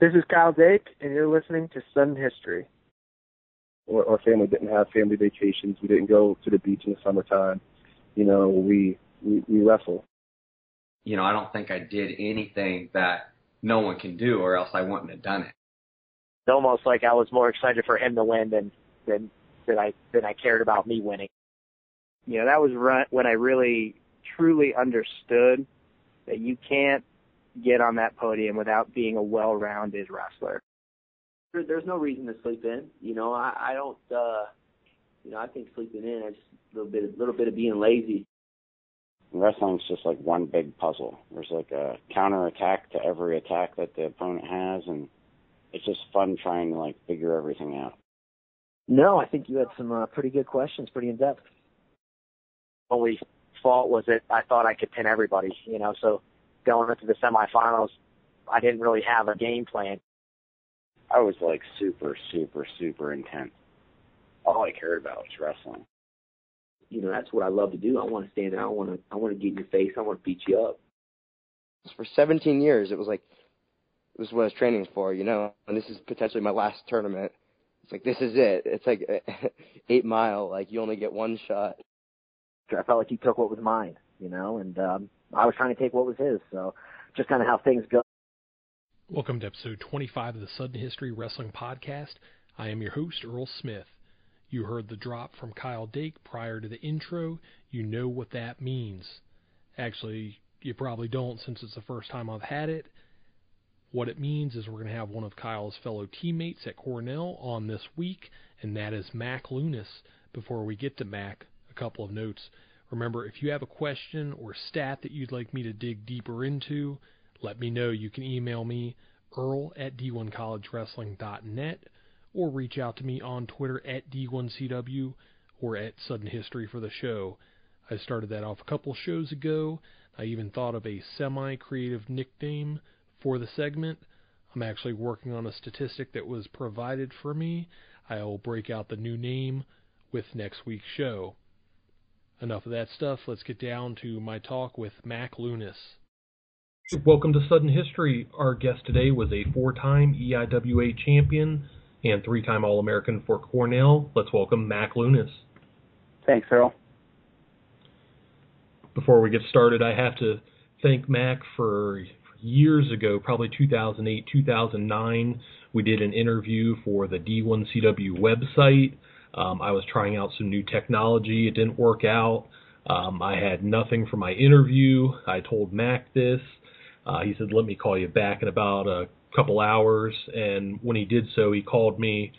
This is Kyle Dake, and you're listening to Sudden History. Our, our family didn't have family vacations. We didn't go to the beach in the summertime. You know, we we, we wrestle. You know, I don't think I did anything that no one can do, or else I wouldn't have done it. It's almost like I was more excited for him to win than than than I than I cared about me winning. You know, that was right when I really truly understood that you can't get on that podium without being a well-rounded wrestler. There's no reason to sleep in. You know, I, I don't. uh You know, I think sleeping in is just a little bit, a little bit of being lazy. Wrestling's just like one big puzzle. There's like a counter attack to every attack that the opponent has, and it's just fun trying to like figure everything out. No, I think you had some uh, pretty good questions, pretty in depth. Only fault was that I thought I could pin everybody, you know. So going into the semifinals, I didn't really have a game plan. I was like super, super, super intense. All I cared about was wrestling. You know, that's what I love to do. I want to stand there. I want to, I want to get in your face. I want to beat you up. For 17 years, it was like this is what I was training for, you know. And this is potentially my last tournament. It's like this is it. It's like eight mile. Like you only get one shot. I felt like he took what was mine, you know, and um, I was trying to take what was his. So just kind of how things go. Welcome to episode 25 of the Sudden History Wrestling Podcast. I am your host, Earl Smith. You heard the drop from Kyle Dake prior to the intro. You know what that means. Actually, you probably don't since it's the first time I've had it. What it means is we're going to have one of Kyle's fellow teammates at Cornell on this week, and that is Mack Lewnes. Before we get to Mack, a couple of notes. Remember, if you have a question or stat that you'd like me to dig deeper into, let me know. You can email me, earl at d1collegewrestling.net, or reach out to me on Twitter at d1cw or at Sudden History for the show. I started that off a couple shows ago. I even thought of a semi creative nickname for the segment. I'm actually working on a statistic that was provided for me. I will break out the new name with next week's show. Enough of that stuff. Let's get down to my talk with Mack Lewnes. Welcome to Sudden History. Our guest today was a four time EIWA champion and three time All American for Cornell. Let's welcome Mack Lewnes. Thanks, Earl. Before we get started, I have to thank Mac for years ago, probably 2008, 2009. We did an interview for the D1CW website. Um, I was trying out some new technology. It didn't work out. Um, I had nothing for my interview. I told Mack this. Uh, he said, let me call you back in about a couple hours. And when he did so, he called me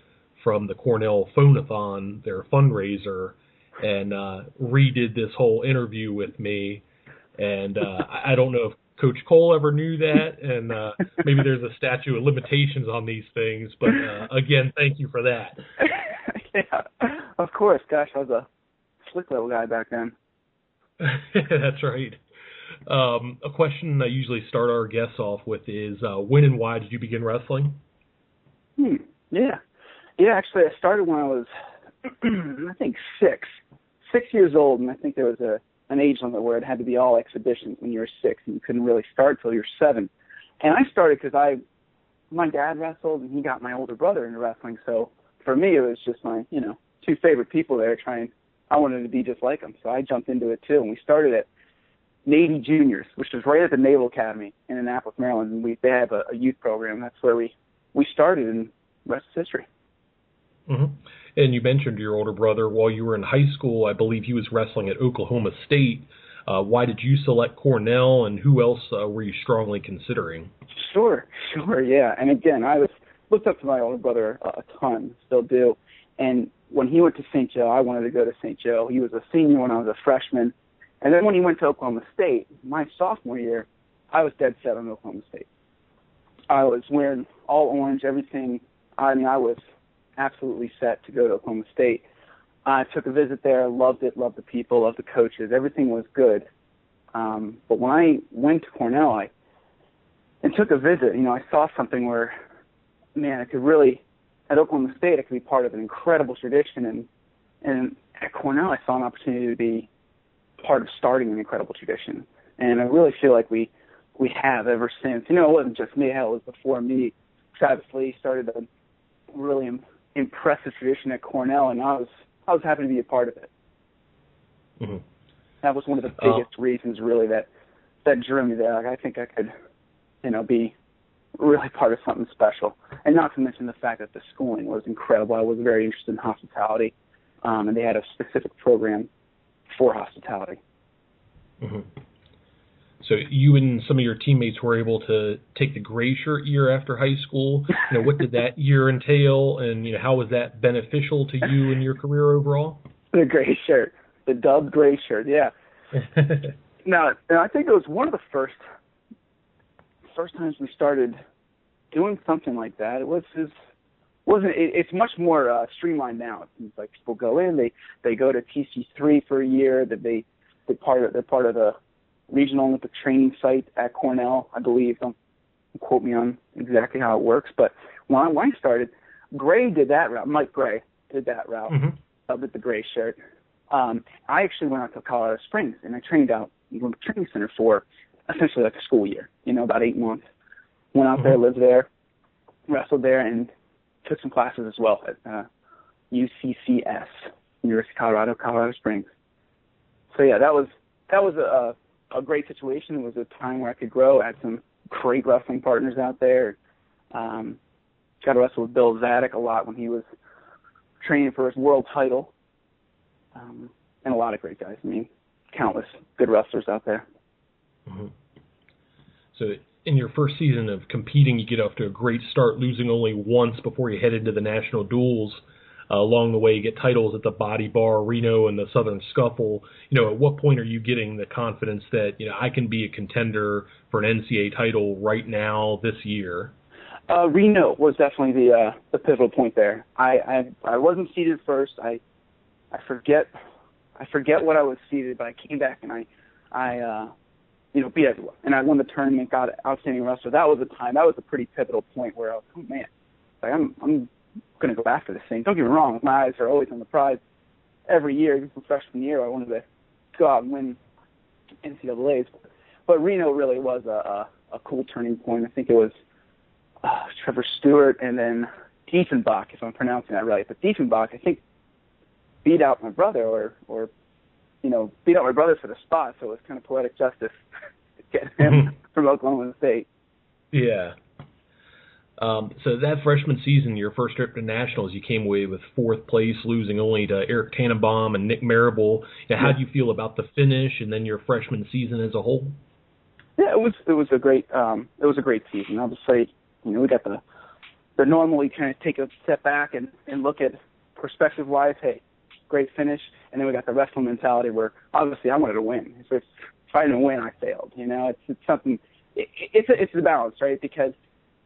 from the Cornell Phonathon, their fundraiser, and uh, redid this whole interview with me. And uh, I don't know if Coach Koll ever knew that, and uh, maybe there's a statute of limitations on these things. But uh, again, thank you for that. yeah, of course. Gosh, I was a slick little guy back then. That's right. Um, a question I usually start our guests off with is, uh, when and why did you begin wrestling? Hmm. Yeah. Yeah. Actually, I started when I was, I think six, six years old, and I think there was a an age limit where it had to be all exhibitions when you were six, and you couldn't really start till you're seven. And I started because I, my dad wrestled, and he got my older brother into wrestling. So for me, it was just my, you know, two favorite people there trying. I wanted to be just like them, so I jumped into it too. And we started at Navy Juniors, which was right at the Naval Academy in Annapolis, Maryland. And we they have a, a youth program. That's where we we started, and rest is history. Mm-hmm. And you mentioned your older brother while you were in high school. I believe he was wrestling at Oklahoma State. Uh, why did you select Cornell, and who else uh, were you strongly considering? Sure, sure, yeah. And again, I was looked up to my older brother a ton, still do. And when he went to St. Joe, I wanted to go to St. Joe. He was a senior when I was a freshman. And then when he went to Oklahoma State, my sophomore year, I was dead set on Oklahoma State. I was wearing all orange, everything. I mean, I was absolutely set to go to Oklahoma State. I took a visit there, loved it, loved the people, loved the coaches. Everything was good. Um, but when I went to Cornell, I and took a visit, you know, I saw something where, man, it could really, at Oklahoma State, it could be part of an incredible tradition, and and at Cornell, I saw an opportunity to be part of starting an incredible tradition, and I really feel like we we have ever since. You know, it wasn't just me; hell, it was before me Travis Lee started a really Im- impressive tradition at Cornell, and I was I was happy to be a part of it. Mm-hmm. That was one of the Uh, biggest reasons, really, that that drew me there. Like, I think I could, you know, be really part of something special. And not to mention the fact that the schooling was incredible. I was very interested in hospitality, um, and they had a specific program for hospitality. hmm So you and some of your teammates were able to take the gray shirt year after high school. You know, what did that year entail, and you know, how was that beneficial to you and your career overall? The gray shirt, the dubbed gray shirt, yeah. Now, and I think it was one of the first first times we started doing something like that. It was is wasn't it, it's much more uh, streamlined now. It seems like people go in, they they go to TC three for a year, that they they part of they're part of the regional Olympic training site at Cornell, I believe. Don't quote me on exactly how it works, but when I, when I started, Grey did that route. Mike Grey did that route Mhm. uh, with the gray shirt. Um, I actually went out to Colorado Springs and I trained out in the training center for essentially like a school year, you know, about eight months. Went out there, lived there, wrestled there, and took some classes as well at uh, UCCS, University of Colorado, Colorado Springs. So yeah, that was that was a a great situation. It was a time where I could grow. I had some great wrestling partners out there. Um, got to wrestle with Bill Zadick a lot when he was training for his world title. Um, and a lot of great guys. I mean, countless good wrestlers out there. hmm So in your first season of competing, you get off to a great start, losing only once before you head into the national duels. Uh, along the way, you get titles at the Body Bar, Reno, and the Southern Scuffle. You know, at what point are you getting the confidence that you know I can be a contender for an NCAA title right now this year? Uh, Reno was definitely the uh, the pivotal point there. I, I I wasn't seeded first. I I forget I forget what I was seeded, but I came back and I I uh, you know beat everyone and I won the tournament, got outstanding wrestler. That was a time. That was a pretty pivotal point where I was oh man, like I'm I'm going to go after this thing. Don't get me wrong, my eyes are always on the prize. Every year, even from freshman year, I wanted to go out and win NCAA's. But Reno really was a, a, a cool turning point. I think it was uh, Trevor Stewart and then Diefenbach, if I'm pronouncing that right. But Diefenbach, I think, beat out my brother, or or you know, beat out my brother for the spot. So it was kind of poetic justice getting him from Oklahoma State. Yeah. Um, so that freshman season, your first trip to nationals, you came away with fourth place, losing only to Eric Tannenbaum and Nick Marable. Know, how do you feel about the finish and then your freshman season as a whole? Yeah, it was it was a great um it was a great season. Obviously, you know, we got the the normally kind of take a step back and and look at perspective wise, hey, great finish, and then we got the wrestling mentality where obviously I wanted to win. It's if I didn't win, I failed. You know, it's it's something. It, it's a, it's the balance, right? Because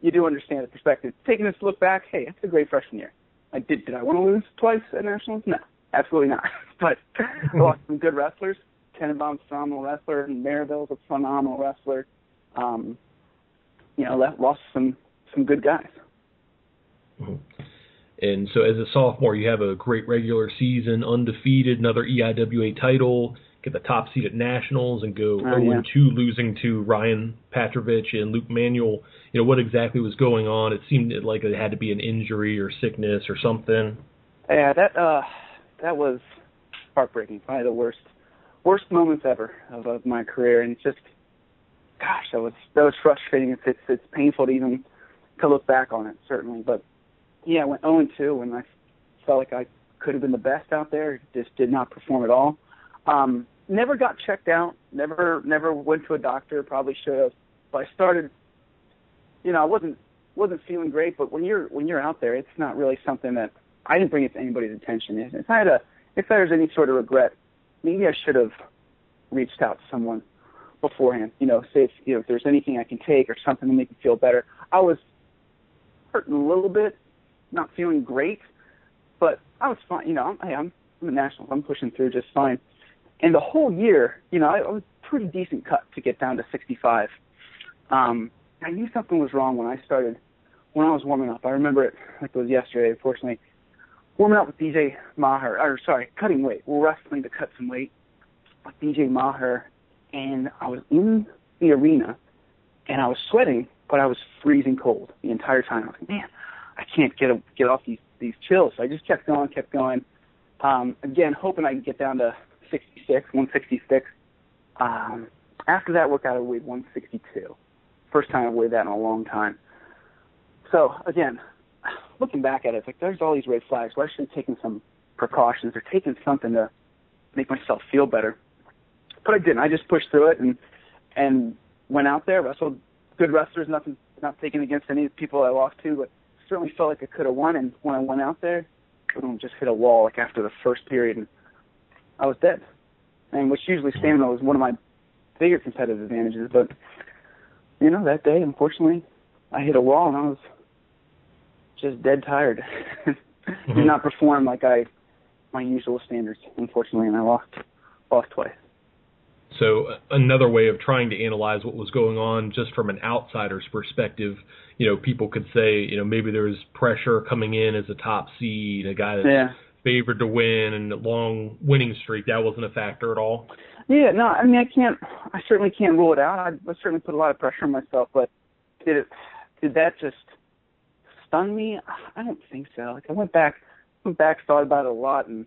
you do understand the perspective. Taking this look back, hey, it's a great freshman year. I did did I want to lose twice at nationals? No, absolutely not. but I lost some good wrestlers. Tannenbaum's a phenomenal wrestler, and Marable's a phenomenal wrestler. Um, you know, lost some some good guys. Mhm. And so as a sophomore, you have a great regular season, undefeated, another EIWA title, get the top seed at nationals, and go Oh, 0 yeah. 2, losing to Ryan Petrovich and Luke Manuel. You know what exactly was going on? It seemed like it had to be an injury or sickness or something. Yeah, that uh, that was heartbreaking. Probably the worst worst moments ever of, of my career, and it's just, gosh, that was that was frustrating. It's it's it's painful to even to look back on it, certainly. But yeah, I went 0 and 2 when I felt like I could have been the best out there. Just did not perform at all. Um, never got checked out. Never never went to a doctor. Probably should have. But I started. You know, I wasn't wasn't feeling great. But when you're when you're out there, it's not really something that I didn't bring it to anybody's attention. If I had a if there's any sort of regret, maybe I should have reached out to someone beforehand. You know, say if you know if there's anything I can take or something to make me feel better. I was hurting a little bit, not feeling great, but I was fine. You know, I'm, I'm I'm a national. I'm pushing through just fine. And the whole year, you know, I, I was pretty decent cut to get down to 65. Um, I knew something was wrong when I started when I was warming up. I remember it like it was yesterday. Unfortunately, warming up with DJ Maher, or sorry, cutting weight. We're wrestling to cut some weight with DJ Maher, and I was in the arena, and I was sweating but I was freezing cold the entire time. I was like, man, I can't get a, get off these these chills. So I just kept going, kept going. Um, again, hoping I could get down to 66, 166. Um, after that workout, I weighed 162. First time I weighed that in a long time. So again, looking back at it, it's like there's all these red flags. Well, I should have taken some precautions or taken something to make myself feel better. But I didn't. I just pushed through it and and went out there, wrestled good wrestlers, nothing not taken against any of the people I lost to, but certainly felt like I could have won and when I went out there, boom, just hit a wall like after the first period and I was dead. And which usually stamina was one of my bigger competitive advantages, but you know, that day unfortunately I hit a wall and I was just dead tired. mm-hmm. Did not perform like I my usual standards, unfortunately, and I lost lost twice. So another way of trying to analyze what was going on, just from an outsider's perspective, you know, people could say, you know, maybe there was pressure coming in as a top seed, a guy that's yeah. favored to win, and a long winning streak. That wasn't a factor at all. Yeah, no, I mean, I can't. I certainly can't rule it out. I, I certainly put a lot of pressure on myself, but did it? Did that just stun me? I don't think so. Like I went back, went back, thought about it a lot, and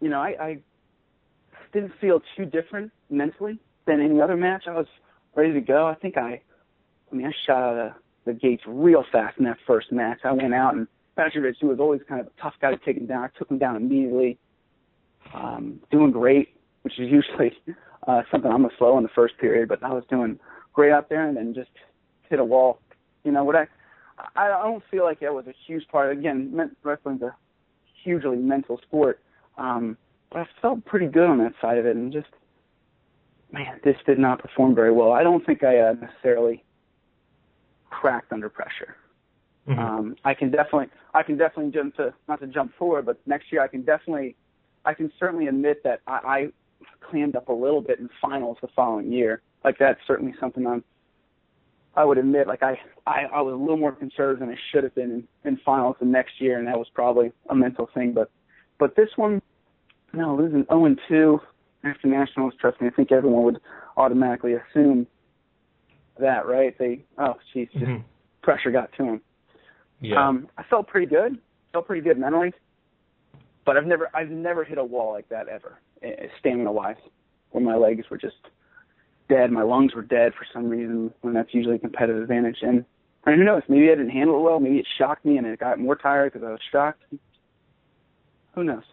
you know, I, I didn't feel too different mentally than any other match. I was ready to go. I think I, I mean, I shot out of the gates real fast in that first match. I went out and Petrovic, who was always kind of a tough guy to take him down, I took him down immediately. Um, doing great, which is usually uh, something I'm a slow in the first period, but I was doing great out there and then just hit a wall. You know what I I don't feel like that was a huge part. Again, wrestling's a hugely mental sport, um, I felt pretty good on that side of it, and just man, this did not perform very well. I don't think I uh, necessarily cracked under pressure. Mm-hmm. Um, I can definitely, I can definitely jump to not to jump forward, but next year I can definitely, I can certainly admit that I, I clammed up a little bit in finals the following year. Like that's certainly something I'm I would admit, like I, I, I was a little more conservative than I should have been in, in finals the next year, and that was probably a mental thing. But, but this one, no, losing 0 and 2 after nationals, trust me, I think everyone would automatically assume that, right? They, oh, geez, just mm-hmm. pressure got to him. Yeah. Um, I felt pretty good. Felt pretty good mentally, but I've never, I've never hit a wall like that ever, eh, stamina wise, where my legs were just dead. My lungs were dead for some reason when that's usually a competitive advantage. And, and who knows? Maybe I didn't handle it well. Maybe it shocked me and it got more tired because I was shocked. Who knows?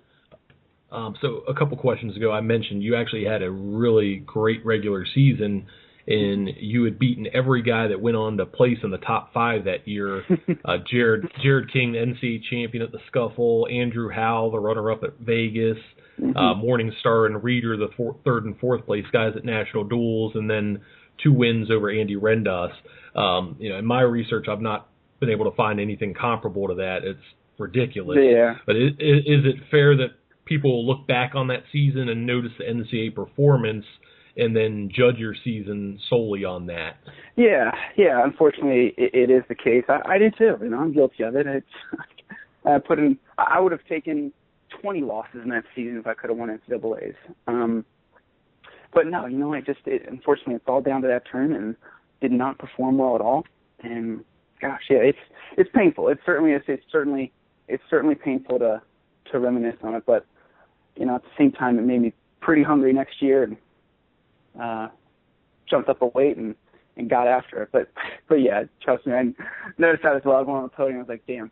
Um, so a couple questions ago, I mentioned you actually had a really great regular season, and you had beaten every guy that went on to place in the top five that year. uh, Jarrod Jarrod King, the NCAA champion at the Scuffle, Andrew Howell, the runner-up at Vegas, mm-hmm. uh, Morningstar and Reeder, the four, third and fourth place guys at national duels, and then two wins over Andy Rendas. Um, you know, in my research, I've not been able to find anything comparable to that. It's ridiculous. Yeah. But is, is it fair that people look back on that season and notice the NCAA performance and then judge your season solely on that? Yeah, yeah. Unfortunately, it, it is the case. I, I do too. Know, I'm guilty of it. It's I put in. I would have taken 20 losses in that season if I could have won NCAA's. Um, but no, you know, I just it, unfortunately it's all down to that tournament and did not perform well at all. And gosh, yeah, it's it's painful. It's certainly is. It's certainly it's certainly painful to to reminisce on it. But you know, at the same time, it made me pretty hungry next year and uh, jumped up a weight and and got after it. But but yeah, trust me, I noticed that as well. I was on the podium. I was like, damn,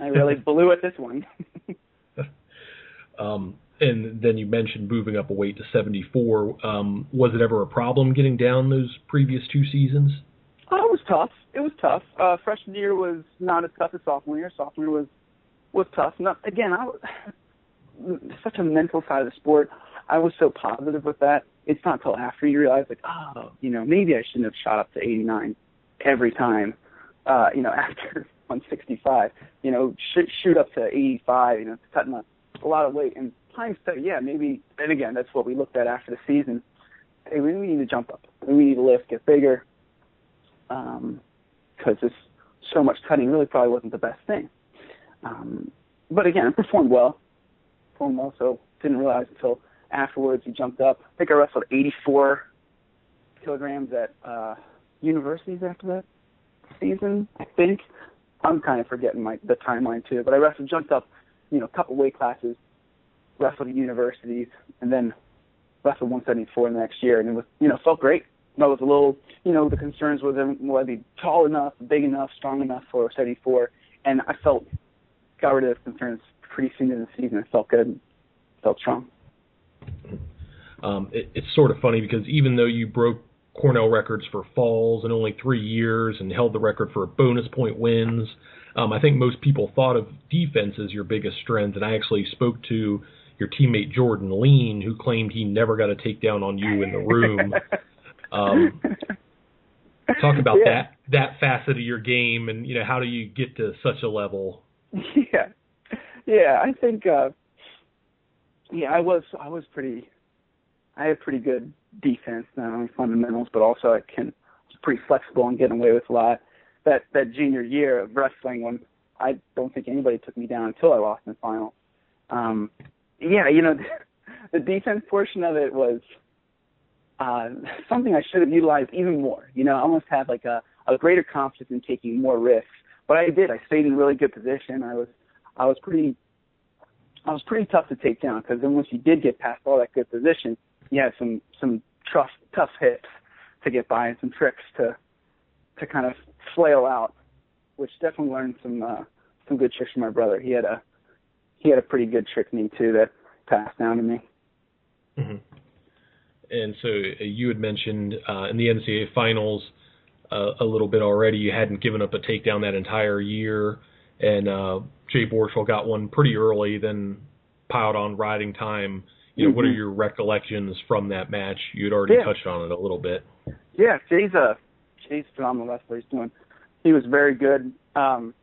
I really blew at this one. um, and then you mentioned moving up a weight to 74. Um, was it ever a problem getting down those previous two seasons? Oh, it was tough. It was tough. Uh, freshman year was not as tough as sophomore year. Sophomore year was was tough. Not, again, I was such a mental side of the sport. I was so positive with that. It's not until after you realize, like, oh, you know, maybe I shouldn't have shot up to 89 every time. Uh, you know, after 165, you know, shoot, shoot up to 85, you know, cutting a, a lot of weight. And time study, yeah, maybe, and again, that's what we looked at after the season. Hey, we need to jump up. We need to lift, get bigger. Um, cause it's so much cutting really probably wasn't the best thing. Um, but again, it performed well. Well, so didn't realize until afterwards he jumped up. I think I wrestled 84 kilograms at, uh, universities after that season, I think. I'm kind of forgetting my the timeline too, but I wrestled, jumped up, you know, a couple weight classes, wrestled at universities, and then wrestled 174 the next year, and it was, you know, felt great. I was a little, you know, the concerns was will I be tall enough, big enough, strong enough for 74, and I felt got rid of those concerns pretty soon in the season. I felt good, felt strong. Um, it, it's sort of funny because even though you broke Cornell records for falls in only three years and held the record for bonus point wins, um, I think most people thought of defense as your biggest strength. And I actually spoke to your teammate Jordan Leen, who claimed he never got a takedown on you in the room. um, talk about yeah. that that facet of your game, and you know how do you get to such a level? Yeah, yeah, I think uh, yeah, I was I was pretty I had pretty good defense, not only fundamentals, but also I can was pretty flexible and getting away with a lot. That that junior year of wrestling when I don't think anybody took me down until I lost in the final. Um, yeah, you know, the, the defense portion of it was uh, something I should have utilized even more. You know, I almost had like a, a greater confidence in taking more risks, but I did. I stayed in really good position. I was I was pretty I was pretty tough to take down because then once you did get past all that good position, you had some some tough tough hits to get by and some tricks to to kind of flail out, which definitely learned some uh, some good tricks from my brother. He had a he had a pretty good trick knee too that passed down to me. Mm-hmm. And so uh, you had mentioned uh, in the NCAA finals uh, a little bit already. You hadn't given up a takedown that entire year, and uh, Jay Borschel got one pretty early, then piled on riding time. You know, mm-hmm. what are mm-hmm. your recollections from that match? You'd already yeah. touched on it a little bit. Yeah, Jay's a Jay's phenomenal wrestler. He's doing. He was very good. Um,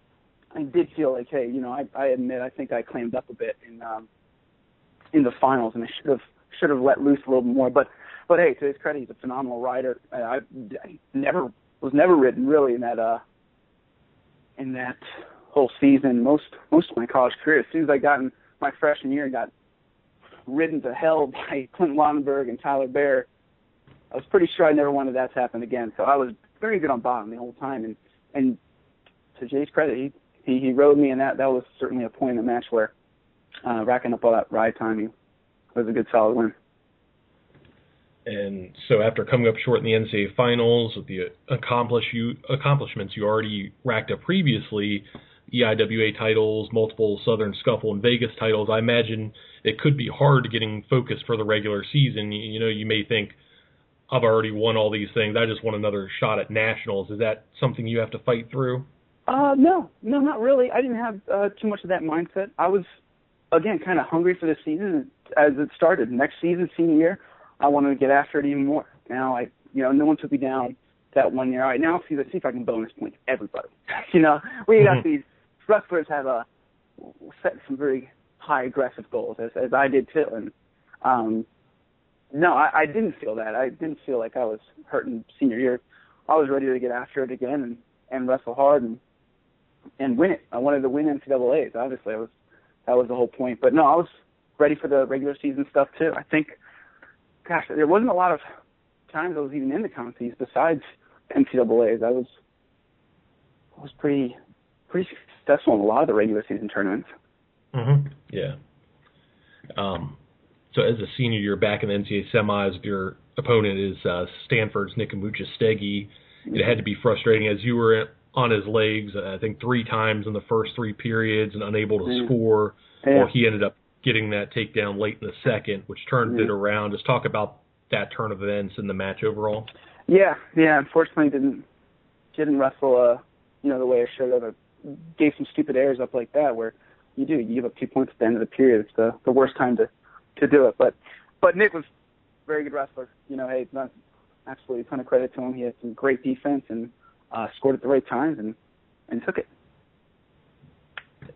I did feel like, hey, you know, I, I admit I think I claimed up a bit in um, in the finals, and I should have should have let loose a little bit more. But but hey, to his credit, he's a phenomenal rider. I, I never was never ridden really in that uh in that whole season. Most most of my college career, as soon as I got in my freshman year, got ridden to hell by Clint Lonenberg and Tyler Bear. I was pretty sure I never wanted that to happen again. So I was very good on bottom the whole time. And and to Jay's credit, he he, he rode me, and that that was certainly a point in the match where uh, racking up all that ride time, was a good solid win. And so, after coming up short in the NCAA finals with the accomplish you, accomplishments you already racked up previously, EIWA titles, multiple Southern Scuffle and Vegas titles, I imagine it could be hard getting focused for the regular season. You, you know, you may think, I've already won all these things. I just want another shot at nationals. Is that something you have to fight through? Uh, no, no, not really. I didn't have uh, too much of that mindset. I was, again, kind of hungry for the season as it started. Next season, senior year, I wanted to get after it even more. Now, I, you know, no one took me down that one year. All right, now see, let's see if I can bonus point everybody. you know, we got mm-hmm. these wrestlers have a set some very high aggressive goals, as as I did too, and um, no, I, I didn't feel that. I didn't feel like I was hurting senior year. I was ready to get after it again and and wrestle hard and and win it. I wanted to win NCAA's. Obviously, I was that was the whole point. But no, I was ready for the regular season stuff too. I think, gosh, there wasn't a lot of times I was even in the contests besides NCAA's. I was I was pretty pretty successful in a lot of the regular season tournaments. Mm-hmm. Yeah. Um, so as a senior, you're back in the NCAA semis. Your opponent is uh, Stanford's Nick Amuchastegui. It had to be frustrating as you were on his legs, uh, I think three times in the first three periods and unable to mm. score. Yeah. Or he ended up getting that takedown late in the second, which turned mm. it around. Just talk about that turn of events in the match overall. Yeah, yeah. Unfortunately, didn't didn't wrestle uh you know the way I should have. Gave some stupid errors up like that where you do you give up two points at the end of the period. It's the the worst time to to do it. But but Nick was a very good wrestler. You know, hey, not absolutely a ton of credit to him. He had some great defense and uh, scored at the right times and and took it.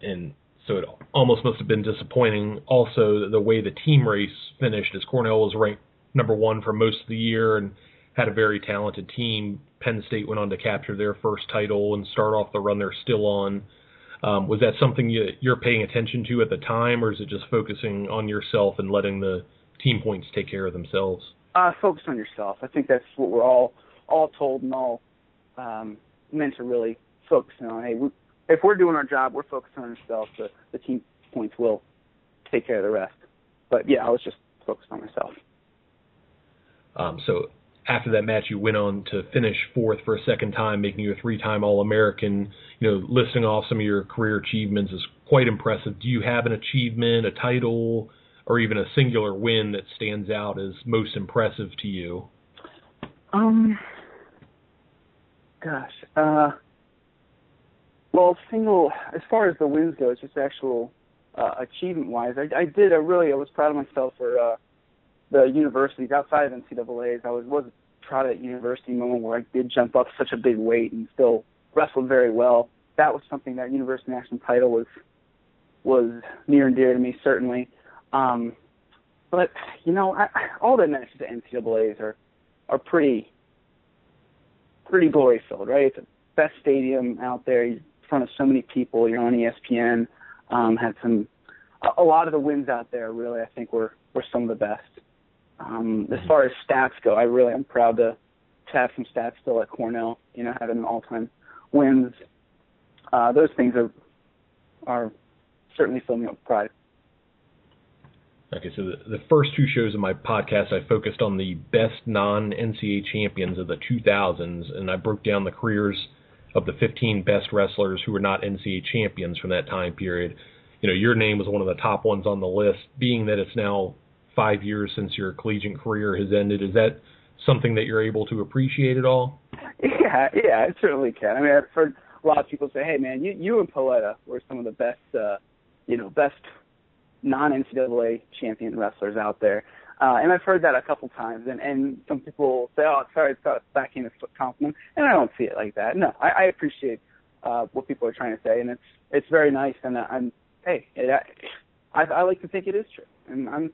And so it almost must have been disappointing. Also, the way the team race finished, as Cornell was ranked number one for most of the year and had a very talented team. Penn State went on to capture their first title and start off the run they're still on. Um, was that something you, you're paying attention to at the time, or is it just focusing on yourself and letting the team points take care of themselves? Uh, focus on yourself. I think that's what we're all all told and all um, men to really focus on. Hey, we, if we're doing our job, we're focusing on ourselves. The, the team points will take care of the rest. But yeah, I was just focused on myself. Um, so after that match, you went on to finish fourth for a second time, making you a three-time All-American. You know, listing off some of your career achievements is quite impressive. Do you have an achievement, a title, or even a singular win that stands out as most impressive to you? Um, gosh, uh, well, single as far as the wins go, it's just actual uh, achievement-wise, I, I did. I really, I was proud of myself for. uh the universities outside of NCAA's. I was was proud of that university moment where I did jump up such a big weight and still wrestled very well. That was something that university national title was was near and dear to me certainly. Um, but you know, I, all the matches at NCAA's are are pretty pretty glory filled, right? It's the best stadium out there. You're in front of so many people. You're on ESPN. Um, had some a, a lot of the wins out there. Really, I think were were some of the best. Um, as far as stats go, I really am proud to, to have some stats still at Cornell. You know, having all-time wins. Uh, those things are are certainly filling me up with pride. Okay, so the, the first two shows of my podcast, I focused on the best non-NCAA champions of the 2000s, and I broke down the careers of the 15 best wrestlers who were not NCAA champions from that time period. You know, your name was one of the top ones on the list, being that it's now five years since your collegiate career has ended. Is that something that you're able to appreciate at all? Yeah, yeah, I certainly can. I mean, I've heard a lot of people say, "Hey, man, you you and Paletta were some of the best, uh, you know, best non NCAA champion wrestlers out there." Uh, and I've heard that a couple times, and and some people say, "Oh, sorry, it's not a backhand compliment," and I don't see it like that. No, I, I appreciate uh, what people are trying to say, and it's it's very nice, and I'm hey, it, I I like to think it is true, and I'm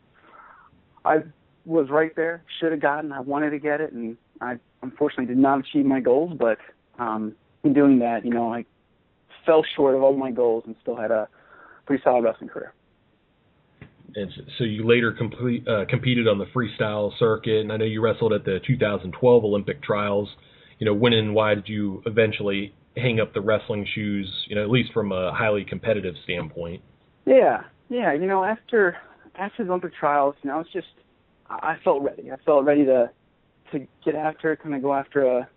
I was right there, should have gotten. I wanted to get it, and I unfortunately did not achieve my goals. But um, in doing that, you know, I fell short of all my goals and still had a pretty solid wrestling career. And so you later complete, uh, competed on the freestyle circuit, and I know you wrestled at the 2012 Olympic trials. You know, when and why did you eventually hang up the wrestling shoes? You know, at least from a highly competitive standpoint. Yeah, yeah. You know, after after the Olympic trials, know, I was just I felt ready. I felt ready to to get after kind of go after a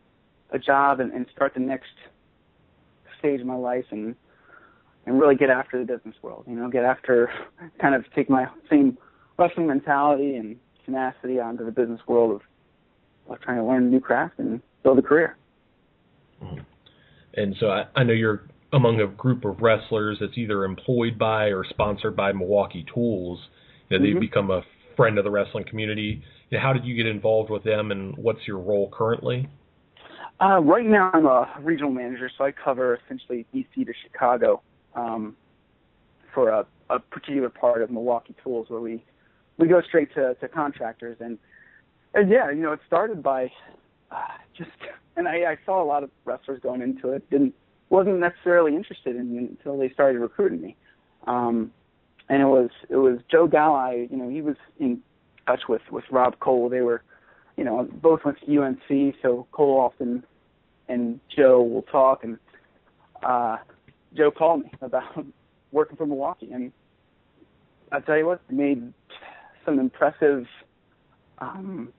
a job and, and start the next stage of my life and and really get after the business world. You know, get after kind of take my same wrestling mentality and tenacity onto the business world of, of trying to learn a new craft and build a career. Mm-hmm. And so I, I know you're among a group of wrestlers that's either employed by or sponsored by Milwaukee Tools. You know, they've mm-hmm. become a friend of the wrestling community. You know, how did you get involved with them, and what's your role currently? Uh, right now, I'm a regional manager, so I cover essentially DC to Chicago um, for a, a particular part of Milwaukee Tools, where we we go straight to, to contractors, and and yeah, you know, it started by uh, just, and I, I saw a lot of wrestlers going into it, didn't wasn't necessarily interested in until they started recruiting me. Um, and it was it was Joe Galli. You know, he was in touch with with Rob Koll. They were, you know, both went to UNC, so Koll often and Joe will talk. And uh, Joe called me about working for Milwaukee, and I tell you what, they made some impressive um,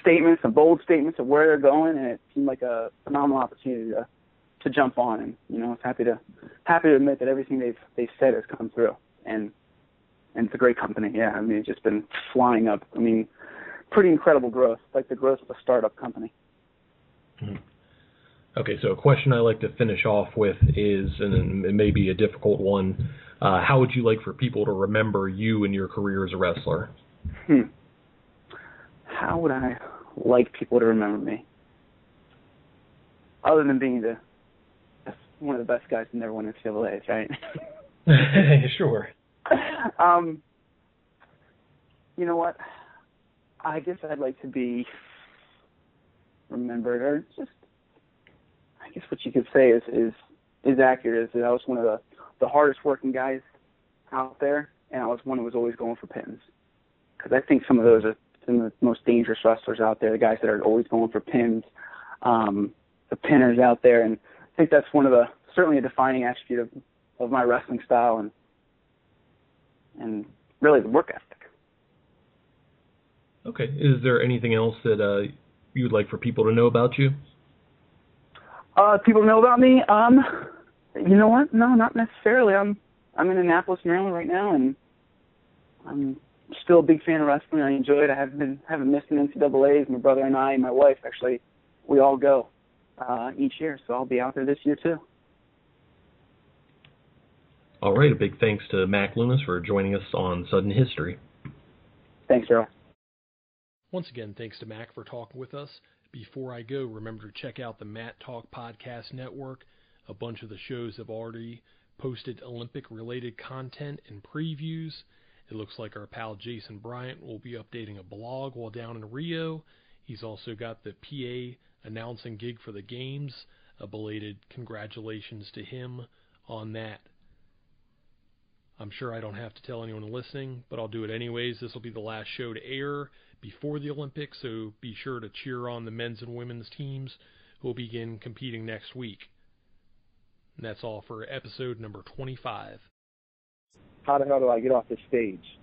statements, some bold statements of where they're going, and it seemed like a phenomenal opportunity to to jump on. And you know, I was happy to happy to admit that everything they've they've said has come through and and it's a great company. Yeah, I mean, it's just been flying up. I mean, pretty incredible growth, like the growth of a startup company. Mm-hmm. Okay, so a question I like to finish off with is, and it may be a difficult one. Uh, how would you like for people to remember you and your career as a wrestler? Hmm. How would I like people to remember me? Other than being the one of the best guys to never win NCAA's, right? sure. um, you know what? I guess I'd like to be remembered, or just, I guess what you could say is is is accurate. Is that I was one of the the hardest working guys out there, and I was one who was always going for pins. Because I think some of those are some of the most dangerous wrestlers out there, the guys that are always going for pins. Um, the pinners out there, and I think that's one of the certainly a defining attribute of of my wrestling style and and really the work ethic. Okay. Is there anything else that uh, you would like for people to know about you? Uh, people know about me. Um, you know what? No, not necessarily. I'm I'm in Annapolis, Maryland right now, and I'm still a big fan of wrestling. I enjoy it. I haven't been haven't missed an NCAA's. My brother and I, and my wife, actually, we all go uh, each year. So I'll be out there this year too. All right. A big thanks to Mack Lewnes for joining us on Sudden History. Thanks, Earl. Once again, thanks to Mack for talking with us. Before I go, remember to check out the Mat Talk Podcast Network. A bunch of the shows have already posted Olympic related content and previews. It looks like our pal Jason Bryant will be updating a blog while down in Rio. He's also got the PA announcing gig for the games. A belated congratulations to him on that. I'm sure I don't have to tell anyone listening, but I'll do it anyways. This will be the last show to air before the Olympics, so be sure to cheer on the men's and women's teams who will begin competing next week. And that's all for episode number 25. How the hell do I get off this stage?